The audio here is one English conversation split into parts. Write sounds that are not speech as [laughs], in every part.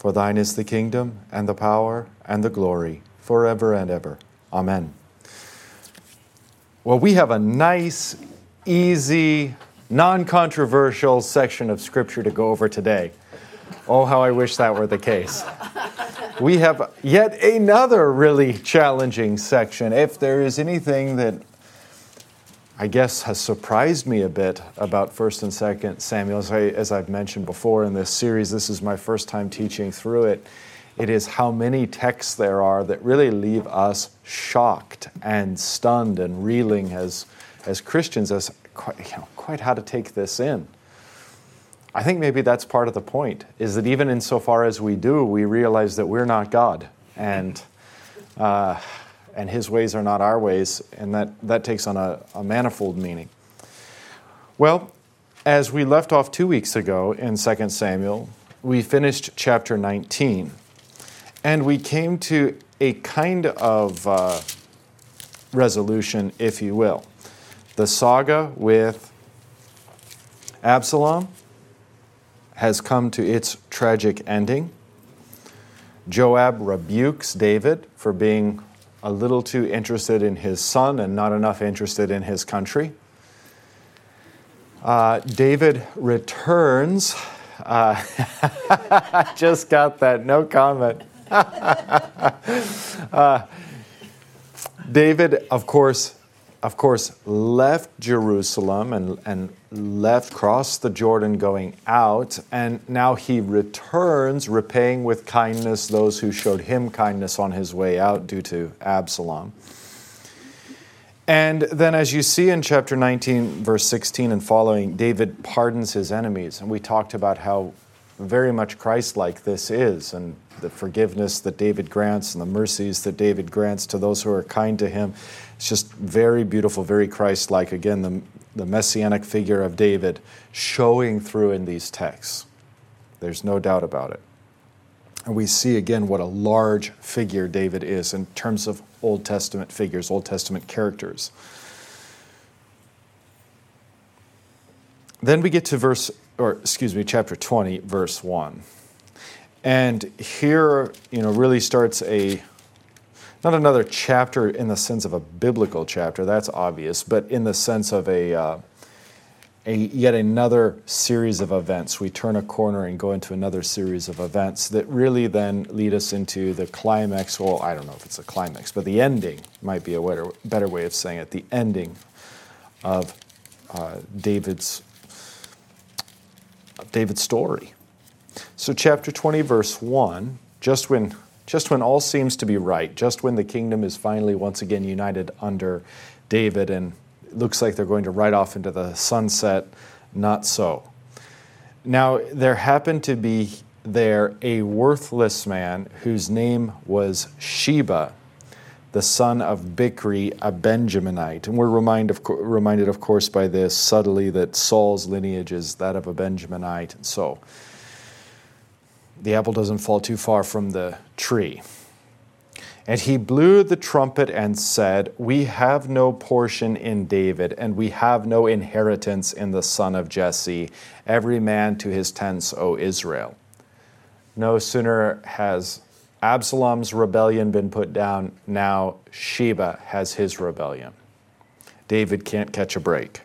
For thine is the kingdom, and the power, and the glory, forever and ever. Amen. Well, we have a nice, easy, non controversial section of Scripture to go over today. Oh, how I wish that were the case. We have yet another really challenging section. If there is anything that I guess has surprised me a bit about 1st and 2nd Samuel. As, I, as I've mentioned before in this series, this is my first time teaching through it. It is how many texts there are that really leave us shocked and stunned and reeling as, as Christians as quite, you know, quite how to take this in. I think maybe that's part of the point, is that even insofar as we do, we realize that we're not God. And uh, and his ways are not our ways, and that, that takes on a, a manifold meaning. Well, as we left off two weeks ago in 2 Samuel, we finished chapter 19, and we came to a kind of uh, resolution, if you will. The saga with Absalom has come to its tragic ending. Joab rebukes David for being a little too interested in his son and not enough interested in his country. Uh, David returns. Uh, [laughs] just got that, no comment. [laughs] uh, David, of course, of course, left Jerusalem and, and left, crossed the Jordan going out, and now he returns, repaying with kindness those who showed him kindness on his way out due to Absalom. And then, as you see in chapter 19, verse 16 and following, David pardons his enemies. And we talked about how very much Christ like this is, and the forgiveness that David grants and the mercies that David grants to those who are kind to him. It's just very beautiful, very Christ like. Again, the, the messianic figure of David showing through in these texts. There's no doubt about it. And we see again what a large figure David is in terms of Old Testament figures, Old Testament characters. Then we get to verse, or excuse me, chapter 20, verse 1. And here, you know, really starts a not another chapter in the sense of a biblical chapter, that's obvious, but in the sense of a, uh, a yet another series of events. We turn a corner and go into another series of events that really then lead us into the climax. Well, I don't know if it's a climax, but the ending might be a better, better way of saying it. The ending of uh, David's David's story. So, chapter 20, verse 1, just when just when all seems to be right, just when the kingdom is finally once again united under David and it looks like they're going to ride off into the sunset, not so. Now, there happened to be there a worthless man whose name was Sheba, the son of Bichri, a Benjaminite. And we're remind of, reminded, of course, by this subtly that Saul's lineage is that of a Benjaminite. And so, the apple doesn't fall too far from the tree. And he blew the trumpet and said, We have no portion in David, and we have no inheritance in the son of Jesse. Every man to his tents, O Israel. No sooner has Absalom's rebellion been put down, now Sheba has his rebellion. David can't catch a break.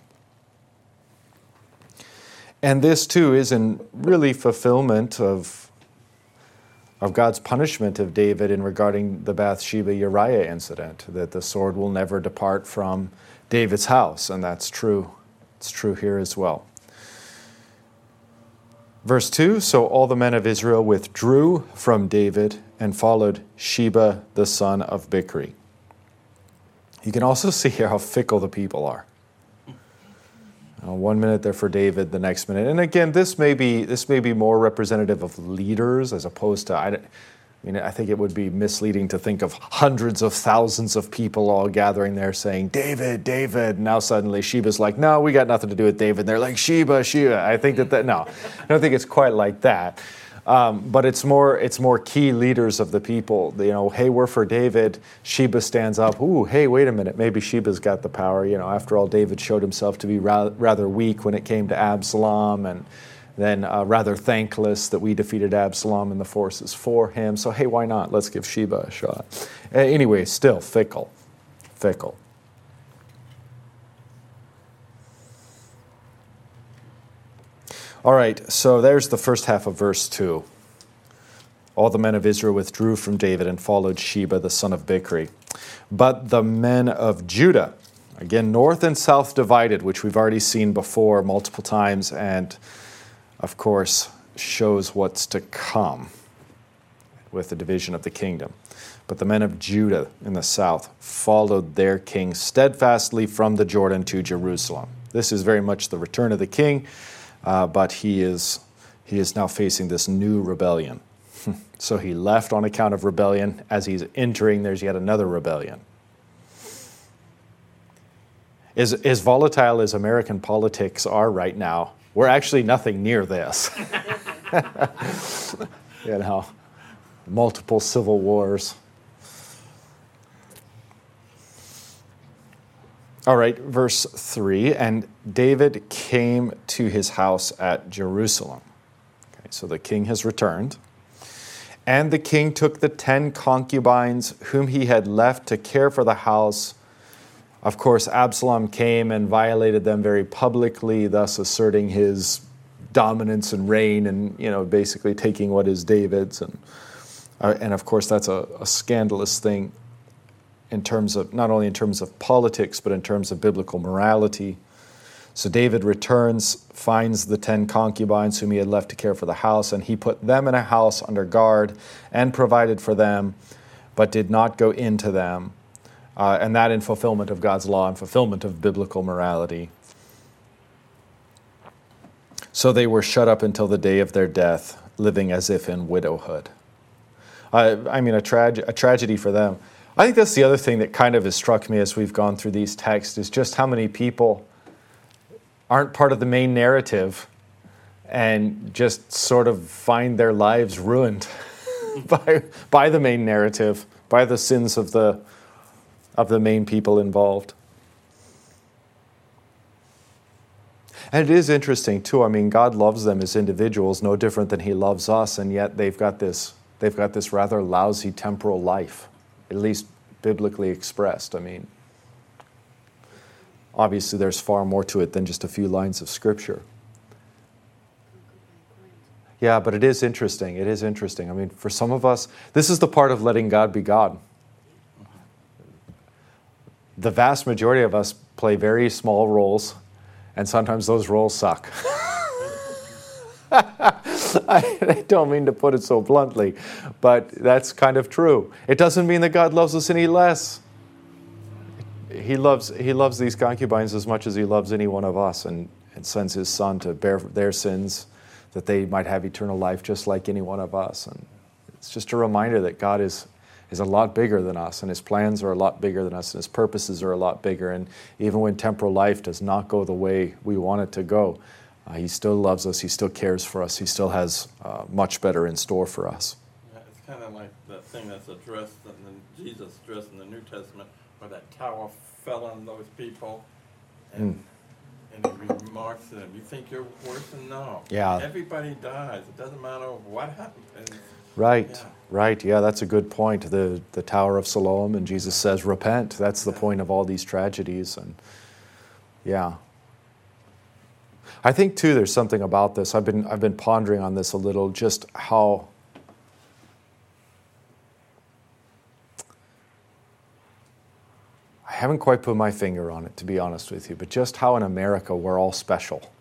And this too is in really fulfillment of of God's punishment of David in regarding the Bathsheba Uriah incident, that the sword will never depart from David's house, and that's true. It's true here as well. Verse 2 So all the men of Israel withdrew from David and followed Sheba the son of Bichri. You can also [laughs] see here how fickle the people are. Uh, one minute they're for David, the next minute. And again, this may be this may be more representative of leaders as opposed to I, I mean, I think it would be misleading to think of hundreds of thousands of people all gathering there saying, David, David. Now suddenly Sheba's like, no, we got nothing to do with David. They're like, Sheba, Sheba. I think that, that no, I don't think it's quite like that. Um, but it's more it's more key leaders of the people. You know, hey, we're for David. Sheba stands up. Ooh, hey, wait a minute. Maybe Sheba's got the power. You know, after all, David showed himself to be ra- rather weak when it came to Absalom, and then uh, rather thankless that we defeated Absalom and the forces for him. So hey, why not? Let's give Sheba a shot. Anyway, still fickle, fickle. All right, so there's the first half of verse 2. All the men of Israel withdrew from David and followed Sheba, the son of Bichri. But the men of Judah, again, north and south divided, which we've already seen before multiple times, and of course, shows what's to come with the division of the kingdom. But the men of Judah in the south followed their king steadfastly from the Jordan to Jerusalem. This is very much the return of the king uh, but he is, he is now facing this new rebellion. [laughs] so he left on account of rebellion. As he's entering, there's yet another rebellion. As, as volatile as American politics are right now, we're actually nothing near this. [laughs] you know, multiple civil wars. All right, verse 3 And David came to his house at Jerusalem. Okay, so the king has returned. And the king took the ten concubines whom he had left to care for the house. Of course, Absalom came and violated them very publicly, thus asserting his dominance and reign and, you know, basically taking what is David's. And, uh, and of course, that's a, a scandalous thing in terms of not only in terms of politics, but in terms of biblical morality. So David returns, finds the ten concubines whom he had left to care for the house, and he put them in a house under guard and provided for them, but did not go into them. Uh, and that in fulfillment of God's law and fulfillment of biblical morality. So they were shut up until the day of their death, living as if in widowhood. Uh, I mean, a, trage- a tragedy for them. I think that's the other thing that kind of has struck me as we've gone through these texts is just how many people aren't part of the main narrative and just sort of find their lives ruined [laughs] by, by the main narrative, by the sins of the, of the main people involved. And it is interesting too. I mean, God loves them as individuals, no different than He loves us, and yet they've got this they've got this rather lousy temporal life at least biblically expressed. I mean, obviously, there's far more to it than just a few lines of scripture. Yeah, but it is interesting. It is interesting. I mean, for some of us, this is the part of letting God be God. The vast majority of us play very small roles, and sometimes those roles suck. [laughs] [laughs] I don't mean to put it so bluntly, but that's kind of true. It doesn't mean that God loves us any less. He loves, he loves these concubines as much as he loves any one of us and, and sends his son to bear their sins that they might have eternal life just like any one of us. And it's just a reminder that God is, is a lot bigger than us, and his plans are a lot bigger than us, and his purposes are a lot bigger. And even when temporal life does not go the way we want it to go, uh, he still loves us. He still cares for us. He still has uh, much better in store for us. Yeah, it's kind of like that thing that's addressed in the, Jesus addressed in the New Testament, where that tower fell on those people, and, mm. and he remarks to them, "You think you're worse than no? Yeah. Everybody dies. It doesn't matter what happens." Right. Yeah. Right. Yeah, that's a good point. The the Tower of Siloam, and Jesus says, "Repent." That's the point of all these tragedies, and yeah, I think too there's something about this. I've been I've been pondering on this a little, just how I haven't quite put my finger on it to be honest with you, but just how in America we're all special.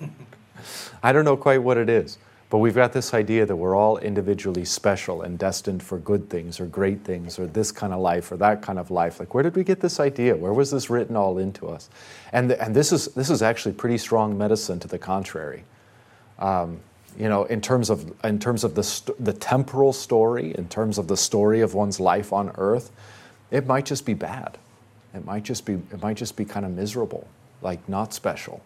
[laughs] I don't know quite what it is. But we've got this idea that we're all individually special and destined for good things or great things or this kind of life or that kind of life. Like, where did we get this idea? Where was this written all into us? And, and this, is, this is actually pretty strong medicine to the contrary. Um, you know, in terms of in terms of the st- the temporal story, in terms of the story of one's life on earth, it might just be bad. It might just be it might just be kind of miserable, like not special.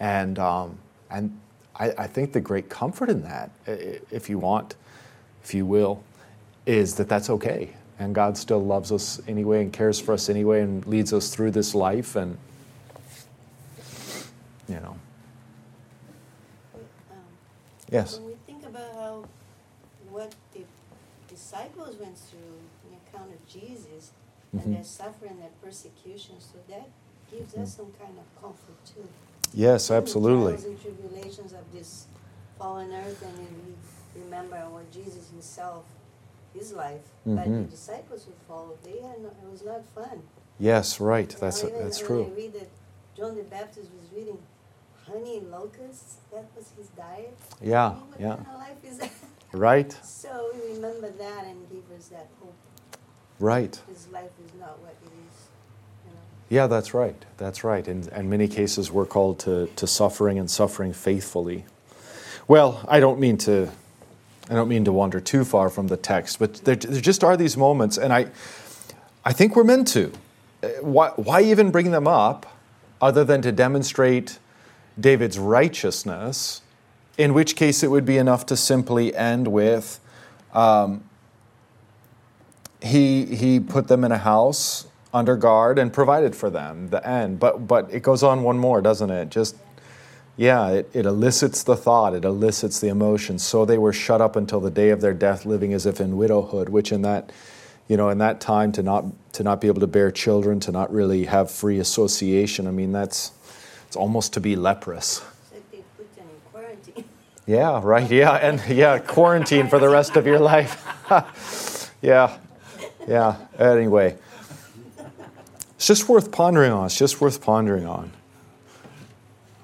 And um, and I, I think the great comfort in that, if you want, if you will, is that that's okay. And God still loves us anyway and cares for us anyway and leads us through this life and you know. Um, Yes. When we think about how what the disciples went through in the account of Jesus Mhm. and their suffering, their persecution, so that gives us some kind of comfort too. Yes, absolutely. and tribulations of this fallen earth, and we remember what Jesus Himself, His life, but the Mhm. disciples who followed, they had no, it was not fun. Yes, right. You That's know, even that's true. I read that John the Baptist was reading honey and locusts, that was his diet. Yeah, I mean, what yeah. kind of life is that? [laughs] Right? So we remember that and give us that hope. Right. His life is not what it is. Yeah, that's right. That's right. In, in many cases, we're called to, to suffering and suffering faithfully. Well, I don't mean to, I don't mean to wander too far from the text, but there, there just are these moments, and I, I think we're meant to. Uh, Why, why even bring them up, other than to demonstrate David's righteousness? In which case, it would be enough to simply end with, um, he he put them in a house under guard and provided for them the end but but it goes on one more doesn't it just yeah it, it elicits the thought it elicits the emotion so they were shut up until the day of their death living as if in widowhood which in that you know in that time to not to not be able to bear children to not really have free association i mean that's it's almost to be leprous So they put them in quarantine. yeah, right. Yeah, and yeah, quarantine for the rest of your life. [laughs] yeah, yeah. Anyway, it's just worth pondering on. It's just worth pondering on.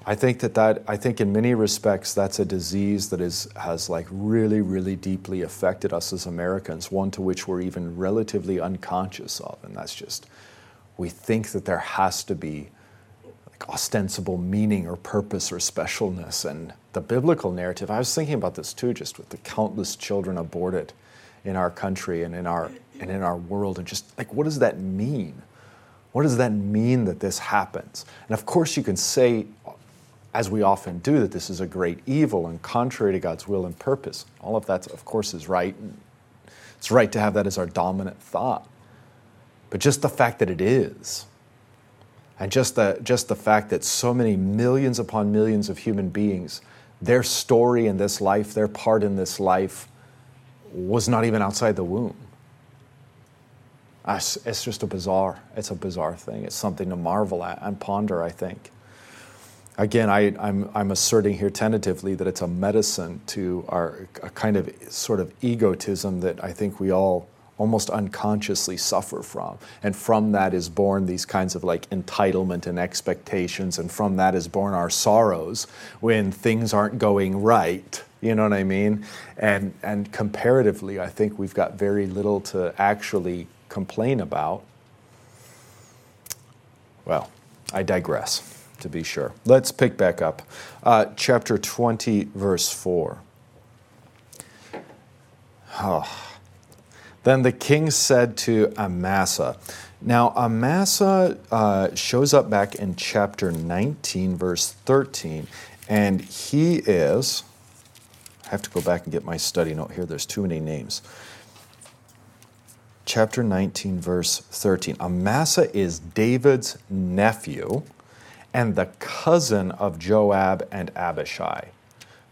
I think that that I think in many respects that's a disease that is has like really really deeply affected us as Americans. One to which we're even relatively unconscious of, and that's just we think that there has to be like ostensible meaning or purpose or specialness. And the biblical narrative, I was thinking about this too, just with the countless children aborted in our country and in our and in our world, and just like what does that mean? What does that mean that this happens? And of course, you can say, as we often do, that this is a great evil and contrary to God's will and purpose. All of that, of course, is right. It's right to have that as our dominant thought. But just the fact that it is, and just the, just the fact that so many millions upon millions of human beings, their story in this life, their part in this life, was not even outside the womb. It's, just a bizarre, it's a bizarre thing. It's something to marvel at and ponder, I think. Again, I, I'm, I'm asserting here tentatively that it's a medicine to our a kind of sort of egotism that I think we all almost unconsciously suffer from. And from that is born these kinds of like entitlement and expectations, and from that is born our sorrows when things aren't going right. You know what I mean? And and comparatively, I think we've got very little to actually complain about. Well, I digress, to be sure. Let's pick back up. Uh, chapter 20, verse 4. Oh. Then the king said to Amasa. Now, Amasa uh, shows up back in chapter 19, verse 13, and he is. I have to go back and get my study note here. There's too many names. Chapter 19, verse 13. Amasa is David's nephew and the cousin of Joab and Abishai.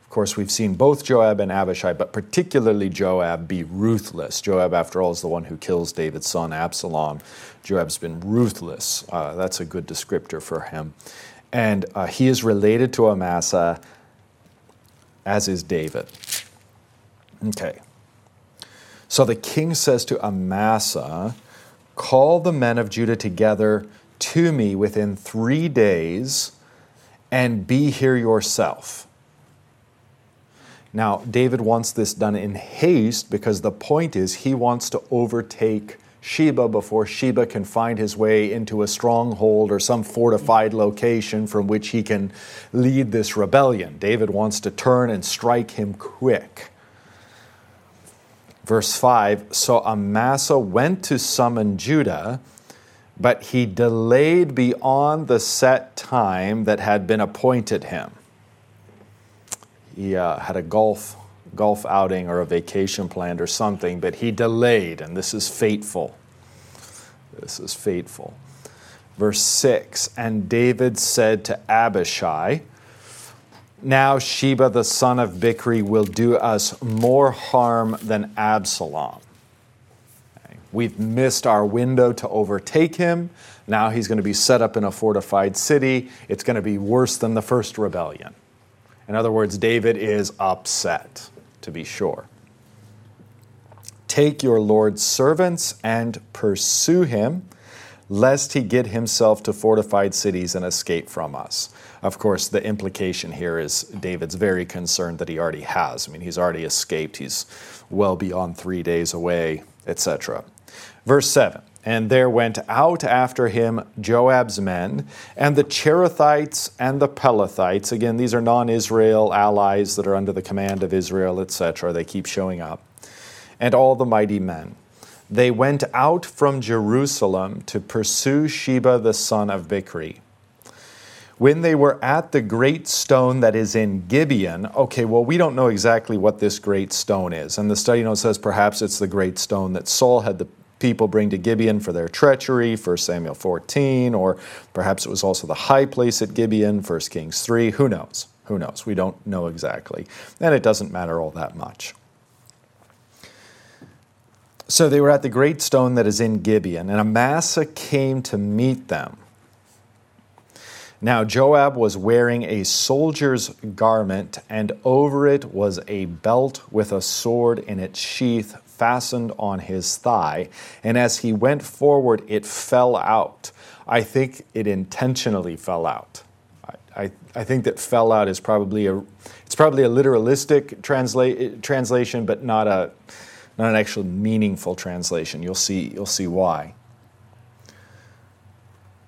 Of course, we've seen both Joab and Abishai, but particularly Joab be ruthless. Joab, after all, is the one who kills David's son Absalom. Joab's been ruthless. Uh, that's a good descriptor for him. And uh, he is related to Amasa, as is David. Okay. So the king says to Amasa, Call the men of Judah together to me within three days and be here yourself. Now, David wants this done in haste because the point is he wants to overtake Sheba before Sheba can find his way into a stronghold or some fortified location from which he can lead this rebellion. David wants to turn and strike him quick. Verse 5 So Amasa went to summon Judah, but he delayed beyond the set time that had been appointed him. He uh, had a golf golf outing or a vacation planned or something, but he delayed, and this is fateful. This is fateful. Verse 6 And David said to Abishai, Now Sheba the son of Bichri will do us more harm than Absalom. Okay. We've missed our window to overtake him. Now he's going to be set up in a fortified city. It's going to be worse than the first rebellion. In other words, David is upset to be sure. Take your Lord's servants and pursue him, lest he get himself to fortified cities and escape from us. Of course, the implication here is David's very concerned that he already has. I mean, he's already escaped, he's well beyond three days away, etc. Verse 7 and there went out after him Joab's men, and the Cherethites and the Pelethites. Again, these are non Israel allies that are under the command of Israel, etc. They keep showing up. And all the mighty men. They went out from Jerusalem to pursue Sheba the son of Bichri. When they were at the great stone that is in Gibeon, okay, well, we don't know exactly what this great stone is. And the study note says perhaps it's the great stone that Saul had the people bring to Gibeon for their treachery, 1 Samuel 14, or perhaps it was also the high place at Gibeon, 1 Kings 3. Who knows? Who knows? We don't know exactly. And it doesn't matter all that much. So they were at the great stone that is in Gibeon, and Amasa came to meet them. Now Joab was wearing a soldier's garment, and over it was a belt with a sword in its sheath fastened on his thigh, and as he went forward, it fell out. I think it intentionally fell out. I, I, think that fell out is probably a it's probably a literalistic transla- translation, but not a not an actual meaningful translation. You'll see you'll see why.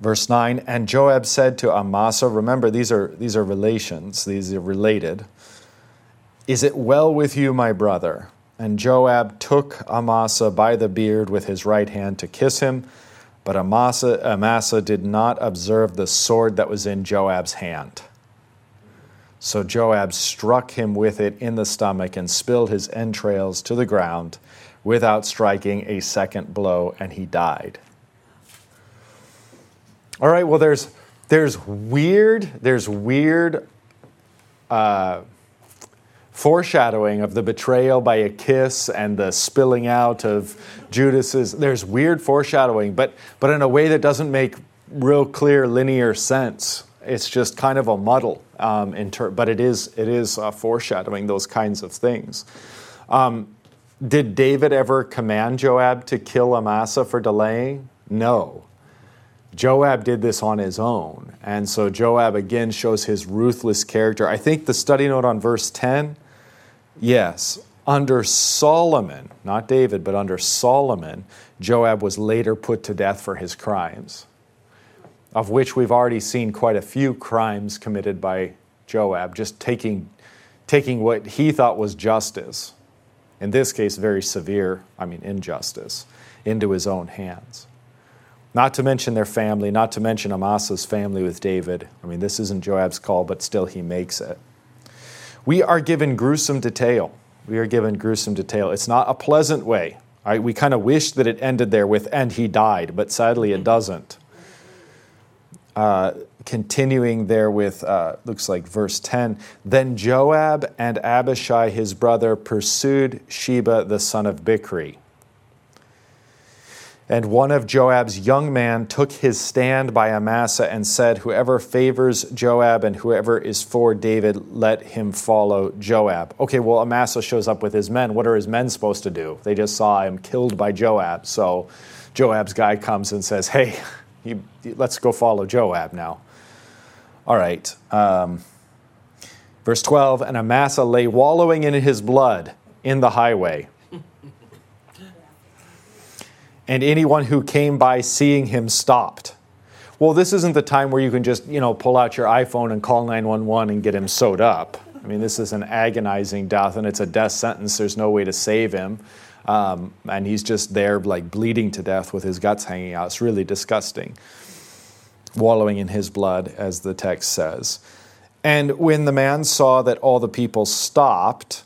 Verse 9, and Joab said to Amasa, remember these are these are relations, these are related. Is it well with you, my brother? And Joab took Amasa by the beard with his right hand to kiss him. But Amasa, Amasa did not observe the sword that was in Joab's hand. So Joab struck him with it in the stomach and spilled his entrails to the ground without striking a second blow, and he died. All right, well, there's, there's weird, there's weird uh, foreshadowing of the betrayal by a kiss and the spilling out of Judas's. There's weird foreshadowing, but but in a way that doesn't make real clear linear sense. It's just kind of a muddle, um, ter- but it is it is uh, foreshadowing those kinds of things. Um, did David ever command Joab to kill Amasa for delaying? No. Joab did this on his own. And so Joab again shows his ruthless character. I think the study note on verse 10 Yes, under Solomon, not David, but under Solomon, Joab was later put to death for his crimes, of which we've already seen quite a few crimes committed by Joab, just taking, taking what he thought was justice, in this case, very severe, I mean, injustice, into his own hands. Not to mention their family, not to mention Amasa's family with David. I mean, this isn't Joab's call, but still he makes it. We are given gruesome detail. We are given gruesome detail. It's not a pleasant way. Right? We kind of wish that it ended there with, and he died, but sadly it doesn't. Uh, continuing there with, uh, looks like verse 10 Then Joab and Abishai his brother pursued Sheba the son of Bichri. And one of Joab's young men took his stand by Amasa and said, Whoever favors Joab and whoever is for David, let him follow Joab. Okay, well, Amasa shows up with his men. What are his men supposed to do? They just saw him killed by Joab. So Joab's guy comes and says, Hey, [laughs] you, let's go follow Joab now. All right. Um, verse 12 And Amasa lay wallowing in his blood in the highway and anyone who came by seeing him stopped. Well, this isn't the time where you can just, you know, pull out your iPhone and call 911 and get him sewed up. I mean, this is an agonizing death, and it's a death sentence. There's no way to save him. Um, and he's just there, like bleeding to death with his guts hanging out. It's really disgusting. Wallowing in his blood, as the text says. And when the man saw that all the people stopped,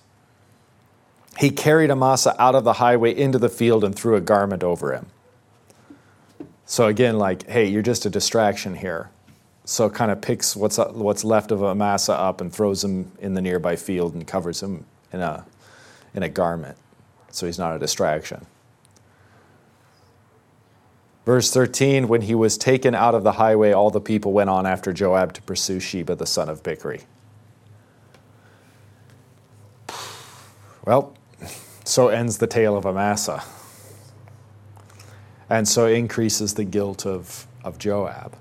he carried Amasa out of the highway into the field and threw a garment over him. So again, like, hey, you're just a distraction here. So kind of picks what's what's left of Amasa up and throws him in the nearby field and covers him in a in a garment, so he's not a distraction. Verse 13, when he was taken out of the highway, all the people went on after Joab to pursue Sheba the son of Bichri. Well, so ends the tale of Amasa. And so increases the guilt of, of Joab.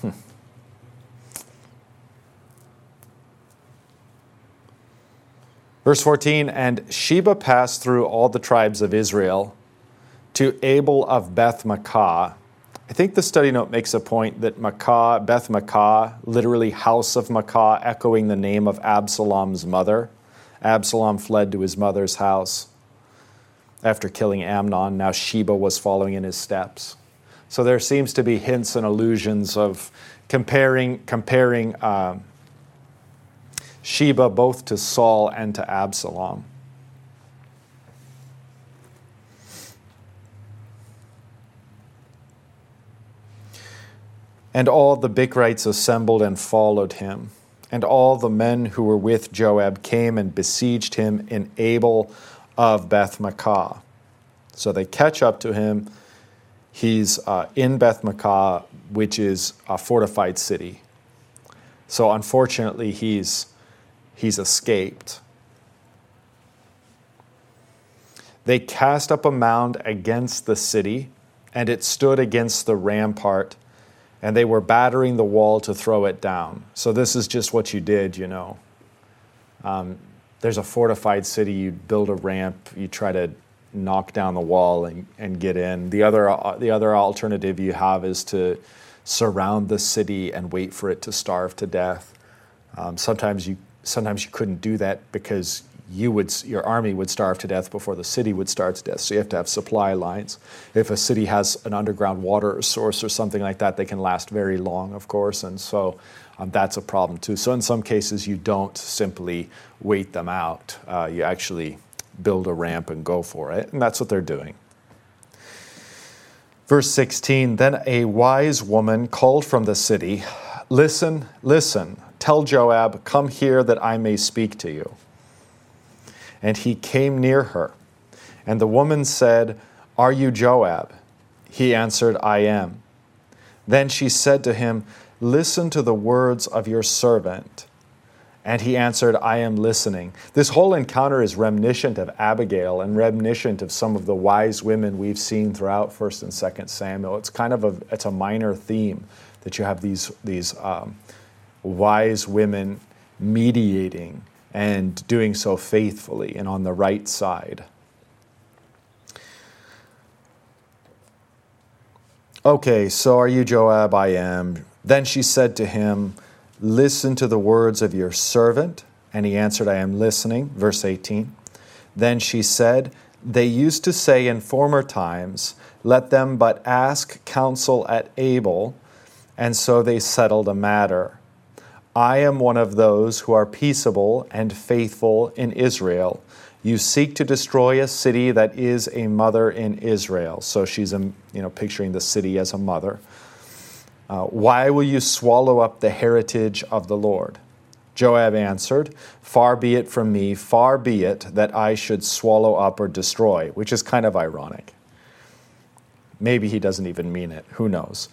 Hmm. Verse 14 And Sheba passed through all the tribes of Israel to Abel of Beth Maachah. I think the study note makes a point that Maachah, Beth Maachah, literally house of Maachah, echoing the name of Absalom's mother. Absalom fled to his mother's house after killing Amnon. Now Sheba was following in his steps. So there seems to be hints and allusions of comparing, comparing uh, Sheba both to Saul and to Absalom. And all the Bichrites assembled and followed him. And all the men who were with Joab came and besieged him in Abel of Beth Maachah. So they catch up to him. He's uh, in Beth Maachah, which is a fortified city. So unfortunately, he's, he's escaped. They cast up a mound against the city, and it stood against the rampart, and they were battering the wall to throw it down. So, this is just what you did, you know. Um, there's a fortified city, you build a ramp, you try to knock down the wall and, and get in. The other, uh, the other alternative you have is to surround the city and wait for it to starve to death. Um, sometimes, you, sometimes you couldn't do that because you would, your army would starve to death before the city would starve to death. So you have to have supply lines. If a city has an underground water source or something like that, they can last very long, of course. And so um, that's a problem too. So in some cases, you don't simply wait them out. Uh, you actually build a ramp and go for it. And that's what they're doing. Verse 16 Then a wise woman called from the city, Listen, listen, tell Joab, come here that I may speak to you. And he came near her. And the woman said, Are you Joab? He answered, I am. Then she said to him, Listen to the words of your servant. And he answered, I am listening. This whole encounter is reminiscent of Abigail and reminiscent of some of the wise women we've seen throughout 1st and 2nd Samuel. It's kind of a, it's a minor theme that you have these, these um, wise women mediating and doing so faithfully and on the right side. Okay, so are you Joab? I am. Then she said to him, Listen to the words of your servant. And he answered, I am listening. Verse 18. Then she said, They used to say in former times, Let them but ask counsel at Abel, and so they settled a matter. I am one of those who are peaceable and faithful in Israel. You seek to destroy a city that is a mother in Israel. So she's you know, picturing the city as a mother. Uh, why will you swallow up the heritage of the Lord? Joab answered, Far be it from me, far be it that I should swallow up or destroy, which is kind of ironic. Maybe he doesn't even mean it. Who knows?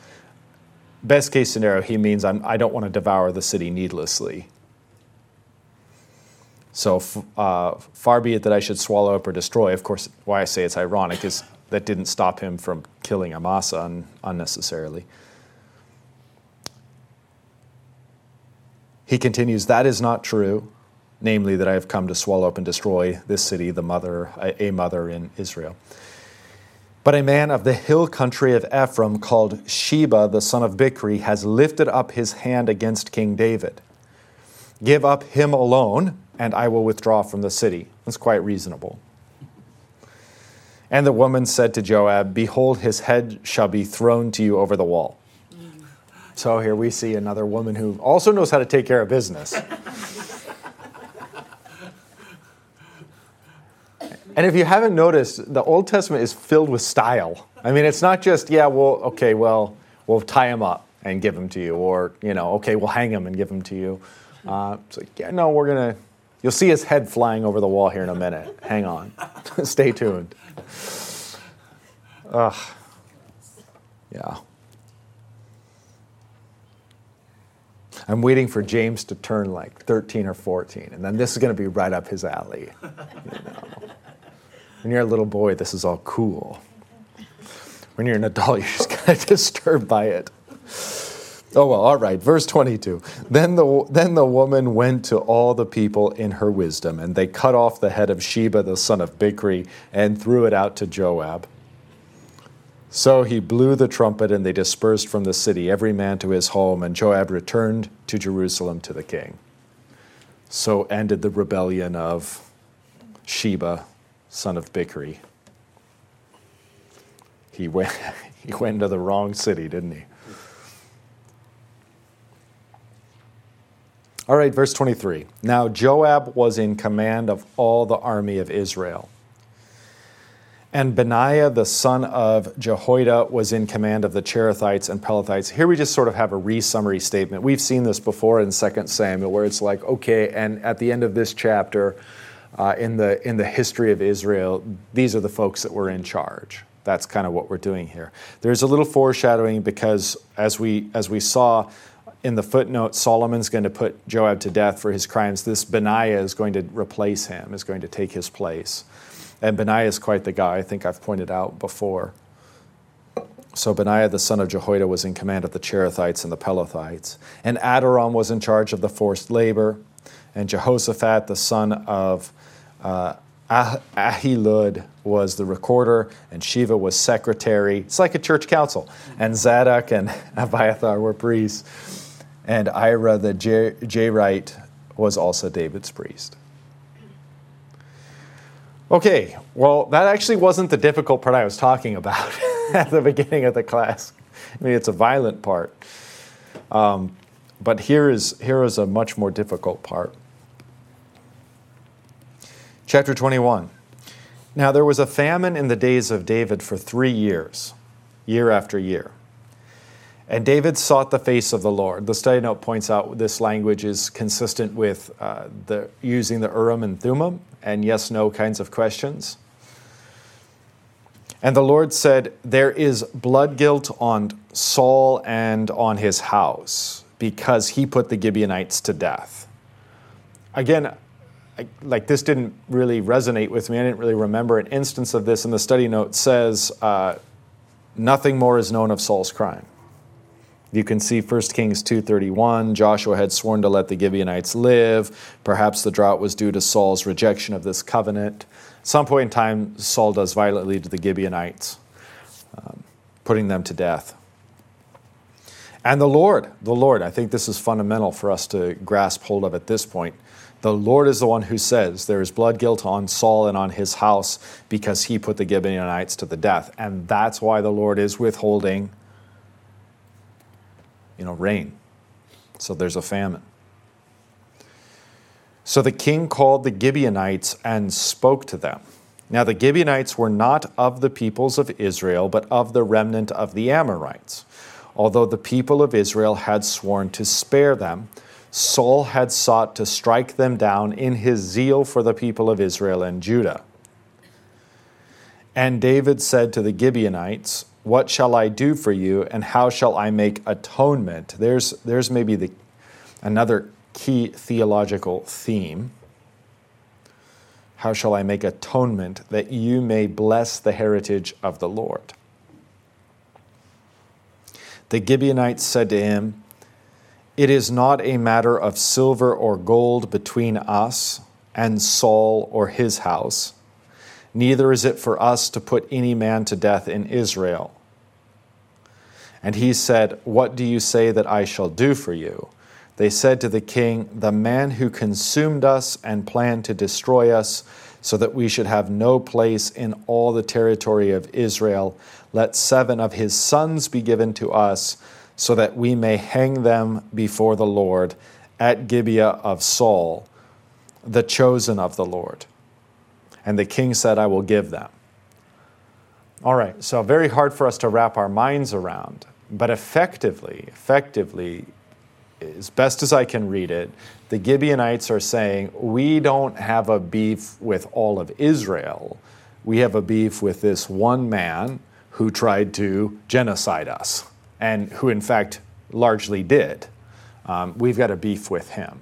Best case scenario, he means I'm, I do not want to devour the city needlessly. So, uh, far be it that I should swallow up or destroy. Of course, why I say it's ironic is that didn't stop him from killing Amasa un- unnecessarily. He continues, That is not true. namely that I have come to swallow up and destroy this city, the mother, a mother in Israel. But a man of the hill country of Ephraim called Sheba, the son of Bichri, has lifted up his hand against King David. Give up him alone, and I will withdraw from the city. That's quite reasonable. And the woman said to Joab, Behold, his head shall be thrown to you over the wall. So here we see another woman who also knows how to take care of business. [laughs] and if you haven't noticed, the Old Testament is filled with style. I mean, it's not just, yeah, well, okay, well, we'll tie him up and give him to you, or, you know, okay, we'll hang him and give him to you. Uh, it's like, yeah, no, we're going to, you'll see his head flying over the wall here in a minute. Hang on. [laughs] Stay tuned. Ugh. Yeah. I'm waiting for James to turn like 13 or 14, and then this is going to be right up his alley. You know. When you're a little boy, this is all cool. When you're an adult, [laughs] you're just kind of disturbed by it. Oh, well, all right. Verse 22. Then the, then the woman went to all the people in her wisdom, and they cut off the head of Sheba, the son of Bichri, and threw it out to Joab. So he blew the trumpet, and they dispersed from the city, every man to his home, and Joab returned to Jerusalem to the king. So ended the rebellion of Sheba, son of Bichri. He went, [laughs] he went to the wrong city, didn't he? All right, verse 23. Now Joab was in command of all the army of Israel. And Benaiah, the son of Jehoiada, was in command of the Cherethites and Pelethites. Here we just sort of have a re-summary statement. We've seen this before in 2 Samuel, where it's like, okay, and at the end of this chapter, uh, in the in the history of Israel, these are the folks that were in charge. That's kind of what we're doing here. There's a little foreshadowing because, as we as we saw in the footnote, Solomon's going to put Joab to death for his crimes. This Benaiah is going to replace him, is going to take his place. And Benaiah is quite the guy, I think I've pointed out before. So Benaiah, the son of Jehoiada, was in command of the Cherethites and the Pelethites. And Adoram was in charge of the forced labor. And Jehoshaphat, the son of uh, Ahilud, was the recorder. And Sheva was secretary. It's like a church council. And Zadok and [laughs] Abiathar were priests. And Ira the Jairite was also David's priest. Okay, well, that actually wasn't the difficult part I was talking about [laughs] at the beginning of the class. I mean, it's a violent part. Um, but here is, here is a much more difficult part. Chapter 21. Now, there was a famine in the days of David for three years, year after year. And David sought the face of the Lord. The study note points out this language is consistent with uh, the, using the Urim and Thummim and yes no kinds of questions. And the Lord said, There is blood guilt on Saul and on his house because he put the Gibeonites to death. Again, I, like this didn't really resonate with me. I didn't really remember an instance of this. And the study note says, uh, Nothing more is known of Saul's crime. You can see 1 Kings 2:31, Joshua had sworn to let the Gibeonites live. Perhaps the drought was due to Saul's rejection of this covenant. At some point in time, Saul does violently to the Gibeonites, um, putting them to death. And the Lord, the Lord, I think this is fundamental for us to grasp hold of at this point. The Lord is the one who says there is blood guilt on Saul and on his house because he put the Gibeonites to the death. And that's why the Lord is withholding you know, rain. So there's a famine. So the king called the Gibeonites and spoke to them. Now the Gibeonites were not of the peoples of Israel, but of the remnant of the Amorites. Although the people of Israel had sworn to spare them, Saul had sought to strike them down in his zeal for the people of Israel and Judah. And David said to the Gibeonites, what shall I do for you, and how shall I make atonement? There's, there's maybe the, another key theological theme. How shall I make atonement that you may bless the heritage of the Lord? The Gibeonites said to him, It is not a matter of silver or gold between us and Saul or his house, neither is it for us to put any man to death in Israel. And he said, What do you say that I shall do for you? They said to the king, The man who consumed us and planned to destroy us, so that we should have no place in all the territory of Israel, let seven of his sons be given to us so that we may hang them before the Lord at Gibeah of Saul, the chosen of the Lord. And the king said, I will give them. All right, so very hard for us to wrap our minds around, but effectively, effectively, as best as I can read it, the Gibeonites are saying, We don't have a beef with all of Israel. We have a beef with this one man who tried to genocide us and who, in fact, largely did. Um, we've got a beef with him.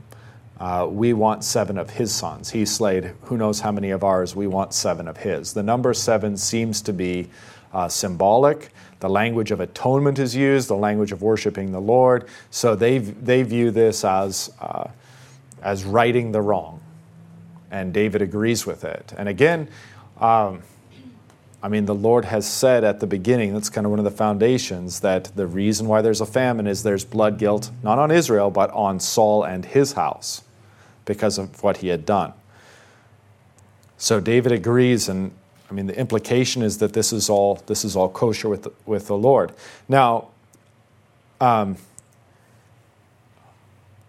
Uh, we want seven of his sons. He slayed who knows how many of ours. We want seven of his. The number seven seems to be uh, symbolic. The language of atonement is used, the language of worshiping the Lord. So they, they view this as, uh, as righting the wrong. And David agrees with it. And again, um, I mean, the Lord has said at the beginning, that's kind of one of the foundations, that the reason why there's a famine is there's blood guilt, not on Israel, but on Saul and his house because of what he had done. So David agrees, and I mean, the implication is that this is all, this is all kosher with the, with the Lord. Now, um,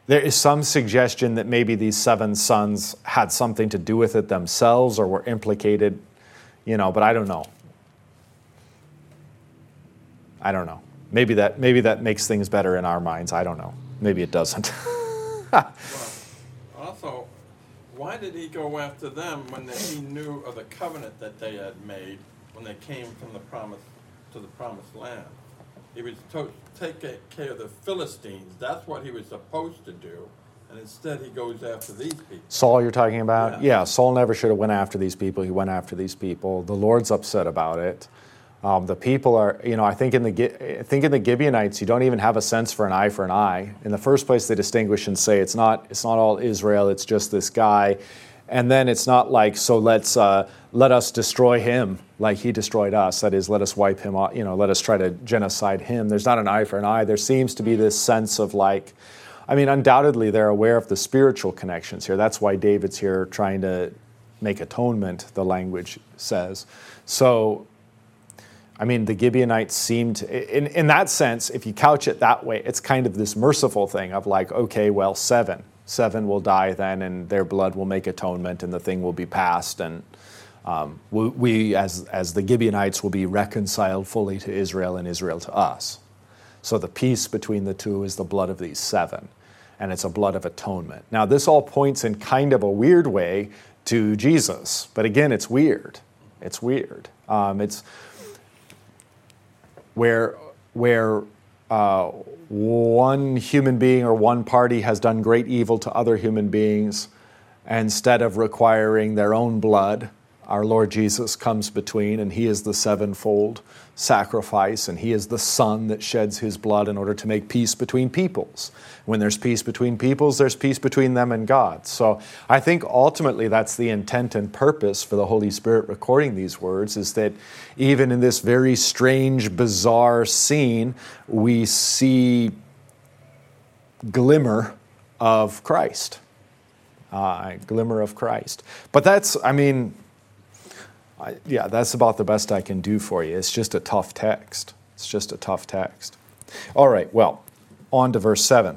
there is some suggestion that maybe these seven sons had something to do with it themselves or were implicated you know, but I don't know. I don't know. Maybe that maybe that makes things better in our minds. I don't know. Maybe it doesn't. well, [laughs] also, why did he go after them when he knew of the covenant that they had made when they came from the promise to the promised land? He was to take care of the Philistines. That's what he was supposed to do and instead he goes after these people. Saul, you're talking about? Yeah. yeah, Saul never should have went after these people. He went after these people. The Lord's upset about it. Um, the people are, you know, I think in the I think in the Gibeonites, you don't even have a sense for an eye for an eye. In the first place, they distinguish and say it's not it's not all Israel. It's just this guy, and then it's not like so let's uh, let us destroy him like he destroyed us. That is, let us wipe him off. You know, let us try to genocide him. There's not an eye for an eye. There seems to be this sense of like I mean, undoubtedly, they're aware of the spiritual connections here. That's why David's here trying to make atonement, the language says. So, I mean, the Gibeonites seemed, in, in that sense, if you couch it that way, it's kind of this merciful thing of like, okay, well, seven. Seven will die then, and their blood will make atonement, and the thing will be passed. And um, we, we, as, as the Gibeonites, will be reconciled fully to Israel and Israel to us. So the peace between the two is the blood of these seven, and it's a blood of atonement. Now, this all points in kind of a weird way to Jesus, but again, it's weird. It's weird. Um, it's where where uh, one human being or one party has done great evil to other human beings, instead of requiring their own blood, our Lord Jesus comes between, and He is the sevenfold sacrifice, and He is the Son that sheds His blood in order to make peace between peoples. When there's peace between peoples, there's peace between them and God. So I think ultimately that's the intent and purpose for the Holy Spirit recording these words is that even in this very strange, bizarre scene, we see glimmer of Christ. Uh, glimmer of Christ. But that's, I mean, I, yeah, that's about the best I can do for you. It's just a tough text. It's just a tough text. All right, well, on to verse 7.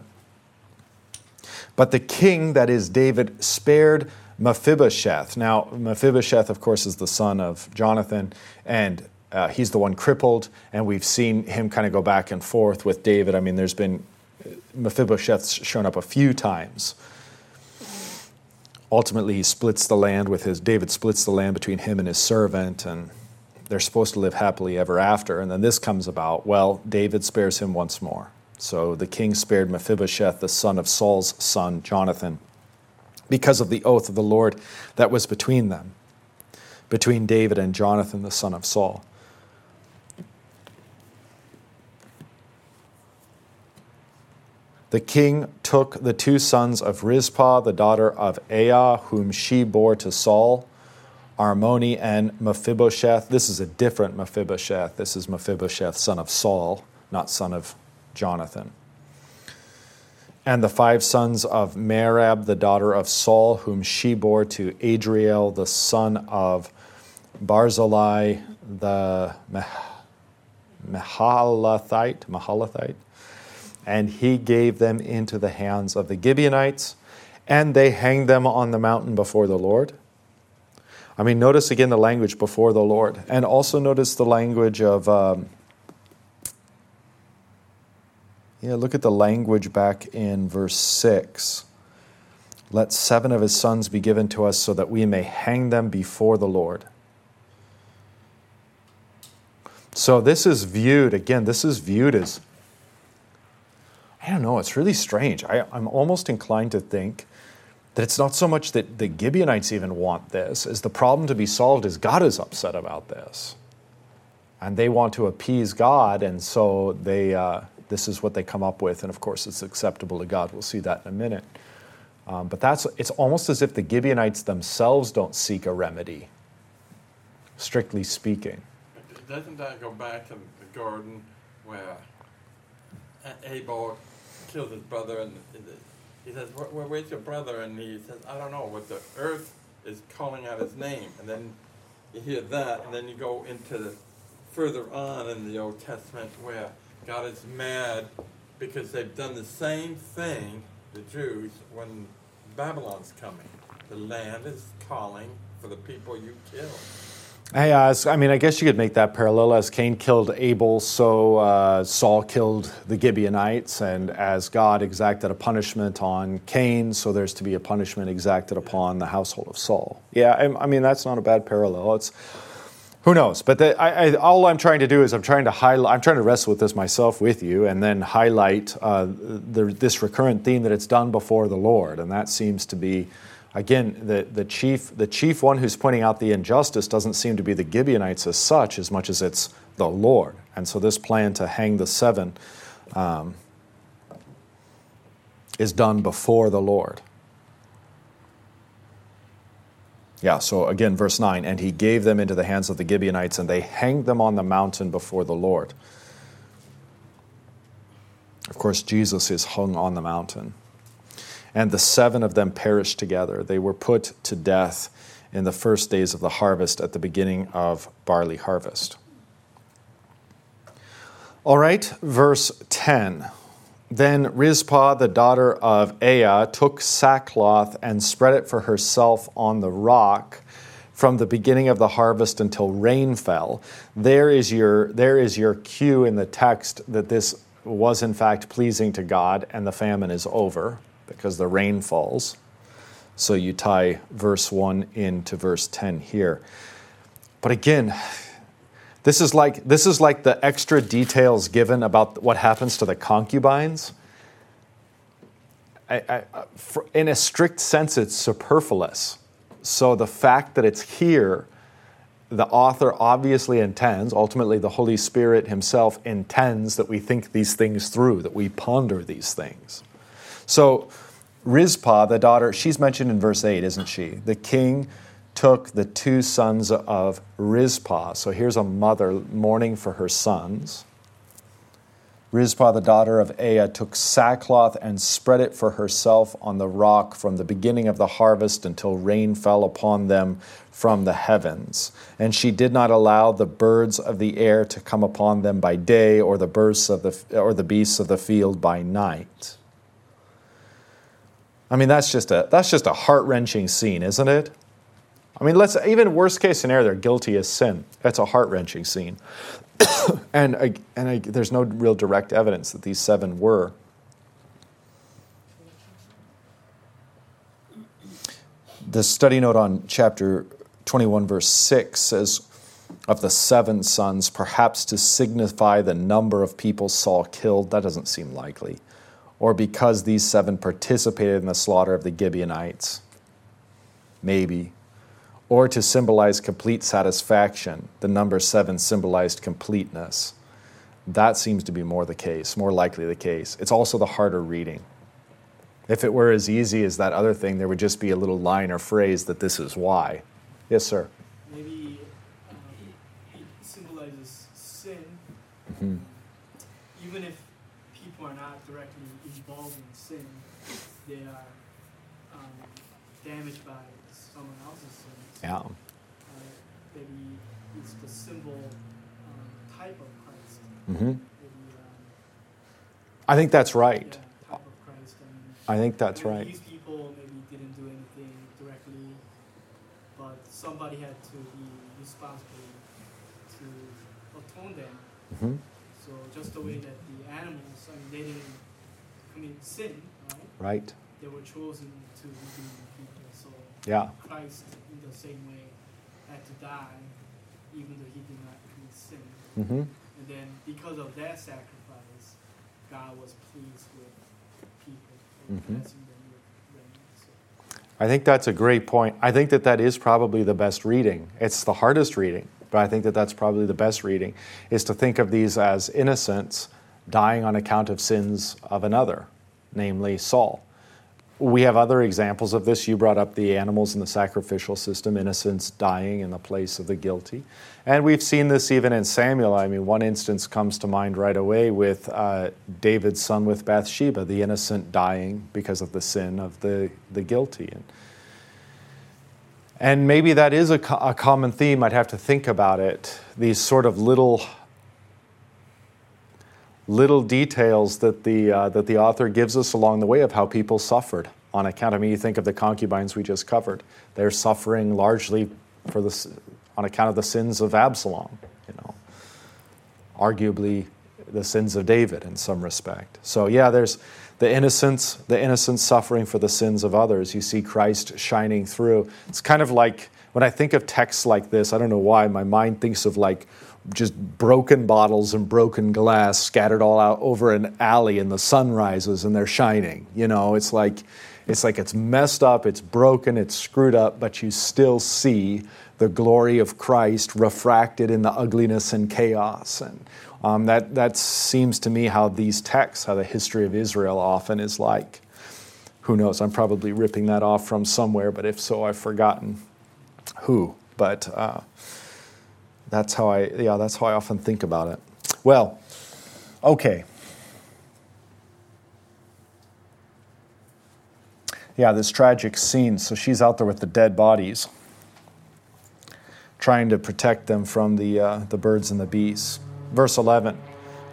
But the king, that is David, spared Mephibosheth. Now, Mephibosheth, of course, is the son of Jonathan, and uh, he's the one crippled, and we've seen him kind of go back and forth with David. I mean, there's been Mephibosheth's shown up a few times ultimately he splits the land with his David splits the land between him and his servant and they're supposed to live happily ever after. And then this comes about. Well David spares him once more. So the king spared Mephibosheth the son of Saul's son Jonathan because of the oath of the Lord that was between them between David and Jonathan the son of Saul The king took the two sons of Rizpah, the daughter of Aiah, whom she bore to Saul, Armoni and Mephibosheth. This is a different Mephibosheth. This is Mephibosheth, son of Saul, not son of Jonathan. And the five sons of Merab, the daughter of Saul, whom she bore to Adriel, the son of Barzillai, the Mahalathite, Mahalathite, and he gave them into the hands of the Gibeonites, and they hanged them on the mountain before the Lord. I mean, notice again the language before the Lord, and also notice the language of. Um, yeah, look at the language back in verse 6. Let seven of his sons be given to us so that we may hang them before the Lord. So this is viewed, again, this is viewed as, I don't know, it's really strange. I, am almost inclined to think that it's not so much that the Gibeonites even want this, as the problem to be solved is God is upset about this. And they want to appease God, and so they, uh, this is what they come up with. And of course, it's acceptable to God. We'll see that in a minute. Um, but that's, it's almost as if the Gibeonites themselves don't seek a remedy, strictly speaking doesn't that go back to the garden where Abel killed his brother and he says, where, where's your brother? And he says, I don't know, but the earth is calling out his name. And then you hear that, and then you go into the further on in the Old Testament where God is mad because they've done the same thing, the Jews, when Babylon's coming. The land is calling for the people you killed. Hey, uh, I mean, I guess you could make that parallel. As Cain killed Abel, so uh, Saul killed the Gibeonites, and as God exacted a punishment on Cain, so there's to be a punishment exacted upon the household of Saul. Yeah, I, I mean, that's not a bad parallel. It's who knows, but the, I, I, all I'm trying to do is I'm trying to highlight. I'm trying to wrestle with this myself with you, and then highlight uh, the, this recurrent theme that it's done before the Lord, and that seems to be again, the, the, chief, the chief one who's pointing out the injustice doesn't seem to be the Gibeonites as such, as much as it's the Lord. And so this plan to hang the seven um, is done before the Lord. Yeah, so again, verse 9, and he gave them into the hands of the Gibeonites, and they hanged them on the mountain before the Lord. Of course, Jesus is hung on the mountain and the seven of them perished together. They were put to death in the first days of the harvest at the beginning of barley harvest. All right, verse 10. Then Rizpah, the daughter of Aiah, took sackcloth and spread it for herself on the rock from the beginning of the harvest until rain fell. There is your, there is your cue in the text that this was in fact pleasing to God and the famine is over because the rain falls. So you tie verse 1 into verse 10 here. But again, this is like this is like the extra details given about what happens to the concubines. I, I, for, in a strict sense, it's superfluous. So the fact that it's here, the author obviously intends, ultimately, the Holy Spirit Himself intends that we think these things through, that we ponder these things. So, Rizpah, the daughter, she's mentioned in verse 8, isn't she? The king took the two sons of Rizpah. So here's a mother mourning for her sons. Rizpah, the daughter of Aiah, took sackcloth and spread it for herself on the rock from the beginning of the harvest until rain fell upon them from the heavens. And she did not allow the birds of the air to come upon them by day, or the birds of the or the beasts of the field by night. I mean, that's just a that's just a heart wrenching scene, isn't it? I mean, let's even worst case scenario, they're guilty as sin. That's a heart wrenching scene, [coughs] and I, and I, there's no real direct evidence that these seven were. The study note on chapter 21, verse 6 says, Of the seven sons, perhaps to signify the number of people Saul killed. That doesn't seem likely or because these seven participated in the slaughter of the Gibeonites? Maybe. Or to symbolize complete satisfaction. The number seven symbolized completeness. That seems to be more the case, more likely the case. It's also the harder reading. If it were as easy as that other thing, there would just be a little line or phrase that this is why. Yes, sir. Maybe um, it symbolizes sin. Mm-hmm. Even if people are not directly involved in sin, they are um, damaged by someone else's sins. Yeah. Uh, maybe it's the symbol um, type of Christ. Mm-hmm. Maybe, um, I think that's yeah, right. type of Christ. And I think that's right. These people maybe didn't do anything directly, but somebody had to be responsible to atone them. Mm-hmm. So just the way that the animals, I mean, they didn't commit sin, right? Right. They were chosen to redeem the people. So Yeah. Christ, in the same way, had to die, even though he did not commit sin. Mm-hmm. And then because of that sacrifice, God was pleased with people, Mhm. them. So. I think that's a great point. I think that that is probably the best reading. It's the hardest reading, but I think that that's probably the best reading is to think of these as innocents dying on account of sins of another, namely Saul. We have other examples of this. You brought up the animals in the sacrificial system, innocents dying in the place of the guilty. And we've seen this even in Samuel. I mean, one instance comes to mind right away with uh, David's son with Bathsheba, the innocent dying because of the sin of the, the guilty. And, and maybe that is a, co- a common theme. I'd have to think about it. These sort of little little details that the, uh, that the author gives us along the way of how people suffered on account. I mean, you think of the concubines we just covered. They're suffering largely for the, on account of the sins of Absalom, you know, arguably the sins of David in some respect. So yeah, there's the innocence, the innocents suffering for the sins of others. You see Christ shining through. It's kind of like when I think of texts like this, I don't know why, my mind thinks of like just broken bottles and broken glass scattered all out over an alley and the sun rises and they're shining. You know, it's like it's like it's messed up, it's broken, it's screwed up, but you still see the glory of Christ refracted in the ugliness and chaos. And um, that, that seems to me how these texts, how the history of Israel often is like. Who knows? I'm probably ripping that off from somewhere, but if so, I've forgotten who. But uh, that's how I, yeah, that's how I often think about it. Well, okay. Yeah, this tragic scene. So she's out there with the dead bodies, trying to protect them from the, uh, the birds and the bees. Verse 11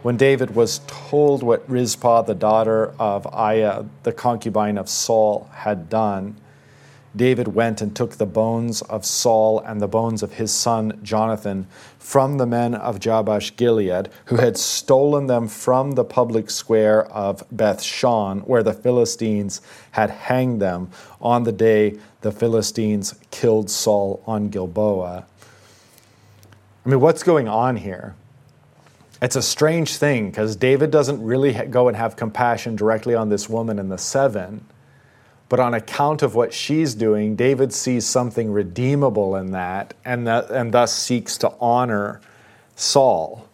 When David was told what Rizpah, the daughter of Aiah, the concubine of Saul, had done, David went and took the bones of Saul and the bones of his son Jonathan from the men of Jabesh Gilead, who had stolen them from the public square of Beth Shan, where the Philistines had hanged them on the day the Philistines killed Saul on Gilboa. I mean, what's going on here? It's a strange thing because David doesn't really go and have compassion directly on this woman in the seven. But on account of what she's doing, David sees something redeemable in that and, that, and thus seeks to honor Saul.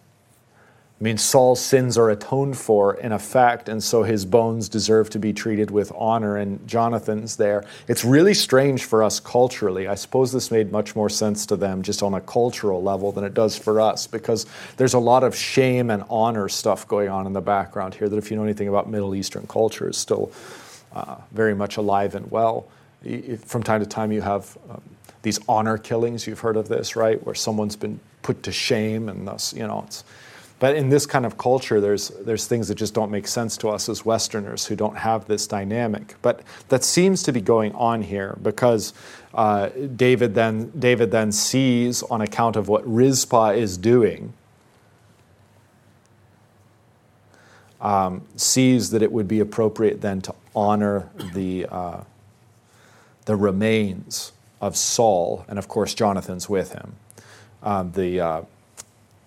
I mean, Saul's sins are atoned for in effect, and so his bones deserve to be treated with honor, and Jonathan's there. It's really strange for us culturally. I suppose this made much more sense to them just on a cultural level than it does for us, because there's a lot of shame and honor stuff going on in the background here that, if you know anything about Middle Eastern culture, is still uh, very much alive and well. From time to time, you have um, these honor killings. You've heard of this, right? Where someone's been put to shame, and thus, you know, it's. But in this kind of culture, there's there's things that just don't make sense to us as Westerners who don't have this dynamic. But that seems to be going on here because uh, David then David then sees on account of what Rizpah is doing. um, sees that it would be appropriate then to honor the, uh, the remains of Saul, and of course, Jonathan's with him. Um, the, uh,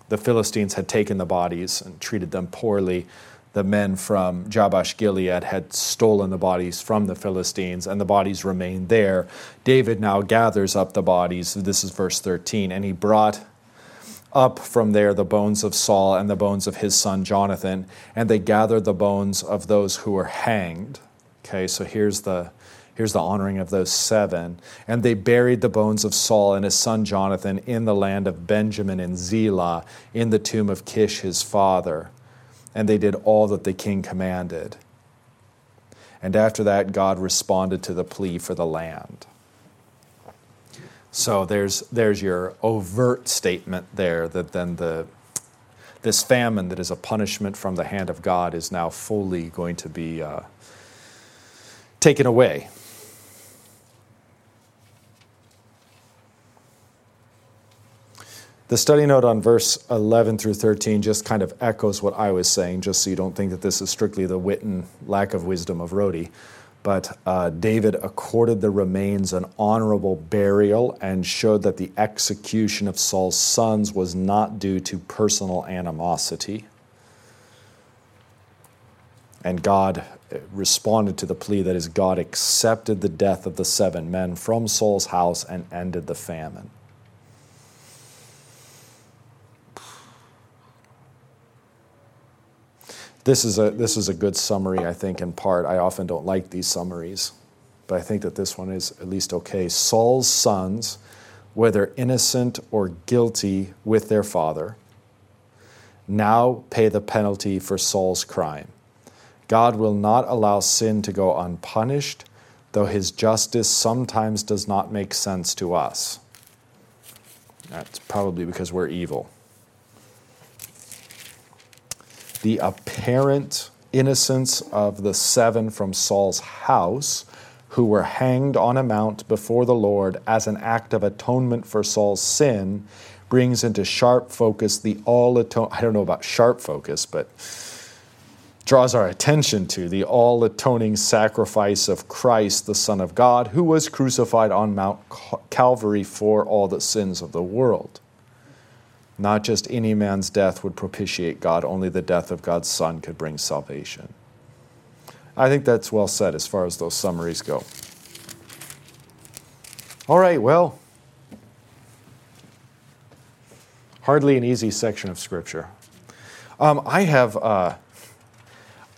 the Philistines had taken the bodies and treated them poorly. The men from Jabesh Gilead had stolen the bodies from the Philistines, and the bodies remained there. David now gathers up the bodies. This is verse 13. And he brought up from there the bones of Saul and the bones of his son Jonathan, and they gathered the bones of those who were hanged. Okay, so here's the here's the honoring of those seven. And they buried the bones of Saul and his son Jonathan in the land of Benjamin in Zelah, in the tomb of Kish his father. And they did all that the king commanded. And after that, God responded to the plea for the land. So there's, there's your overt statement there that then the, this famine that is a punishment from the hand of God is now fully going to be uh, taken away. The study note on verse 11 through 13 just kind of echoes what I was saying, just so you don't think that this is strictly the wit and lack of wisdom of Rhodey. But uh, David accorded the remains an honorable burial and showed that the execution of Saul's sons was not due to personal animosity. And God responded to the plea that is, God accepted the death of the seven men from Saul's house and ended the famine. This is a this is a good summary, I think, in part. I often don't like these summaries, but I think that this one is at least okay. Saul's sons, whether innocent or guilty with their father, now pay the penalty for Saul's crime. God will not allow sin to go unpunished, though his justice sometimes does not make sense to us. That's probably because we're evil the apparent innocence of the seven from Saul's house who were hanged on a mount before the Lord as an act of atonement for Saul's sin brings into sharp focus the all atone I don't know about sharp focus but draws our attention to the all atoning sacrifice of Christ the son of God who was crucified on Mount Calvary for all the sins of the world not just any man's death would propitiate God, only the death of God's Son could bring salvation. I think that's well said as far as those summaries go. All right, well, hardly an easy section of Scripture. Um, I have. Uh,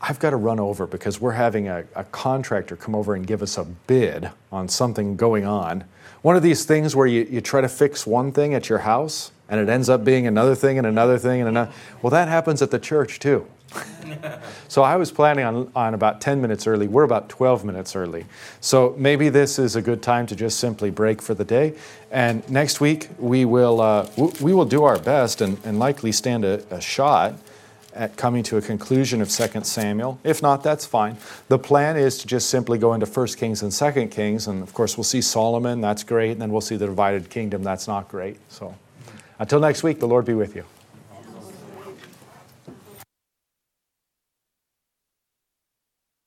I've got to run over because we're having a, a, contractor come over and give us a bid on something going on. One of these things where you, you try to fix one thing at your house and it ends up being another thing and another thing and another. Well, that happens at the church too. [laughs] so I was planning on, on about 10 minutes early. We're about 12 minutes early. So maybe this is a good time to just simply break for the day. And next week, we will, uh, we will do our best and, and likely stand a, a shot at coming to a conclusion of 2 Samuel. If not, that's fine. The plan is to just simply go into 1 Kings and 2 Kings. And of course, we'll see Solomon, that's great. And then we'll see the divided kingdom, that's not great. So. Until next week, the Lord be with you.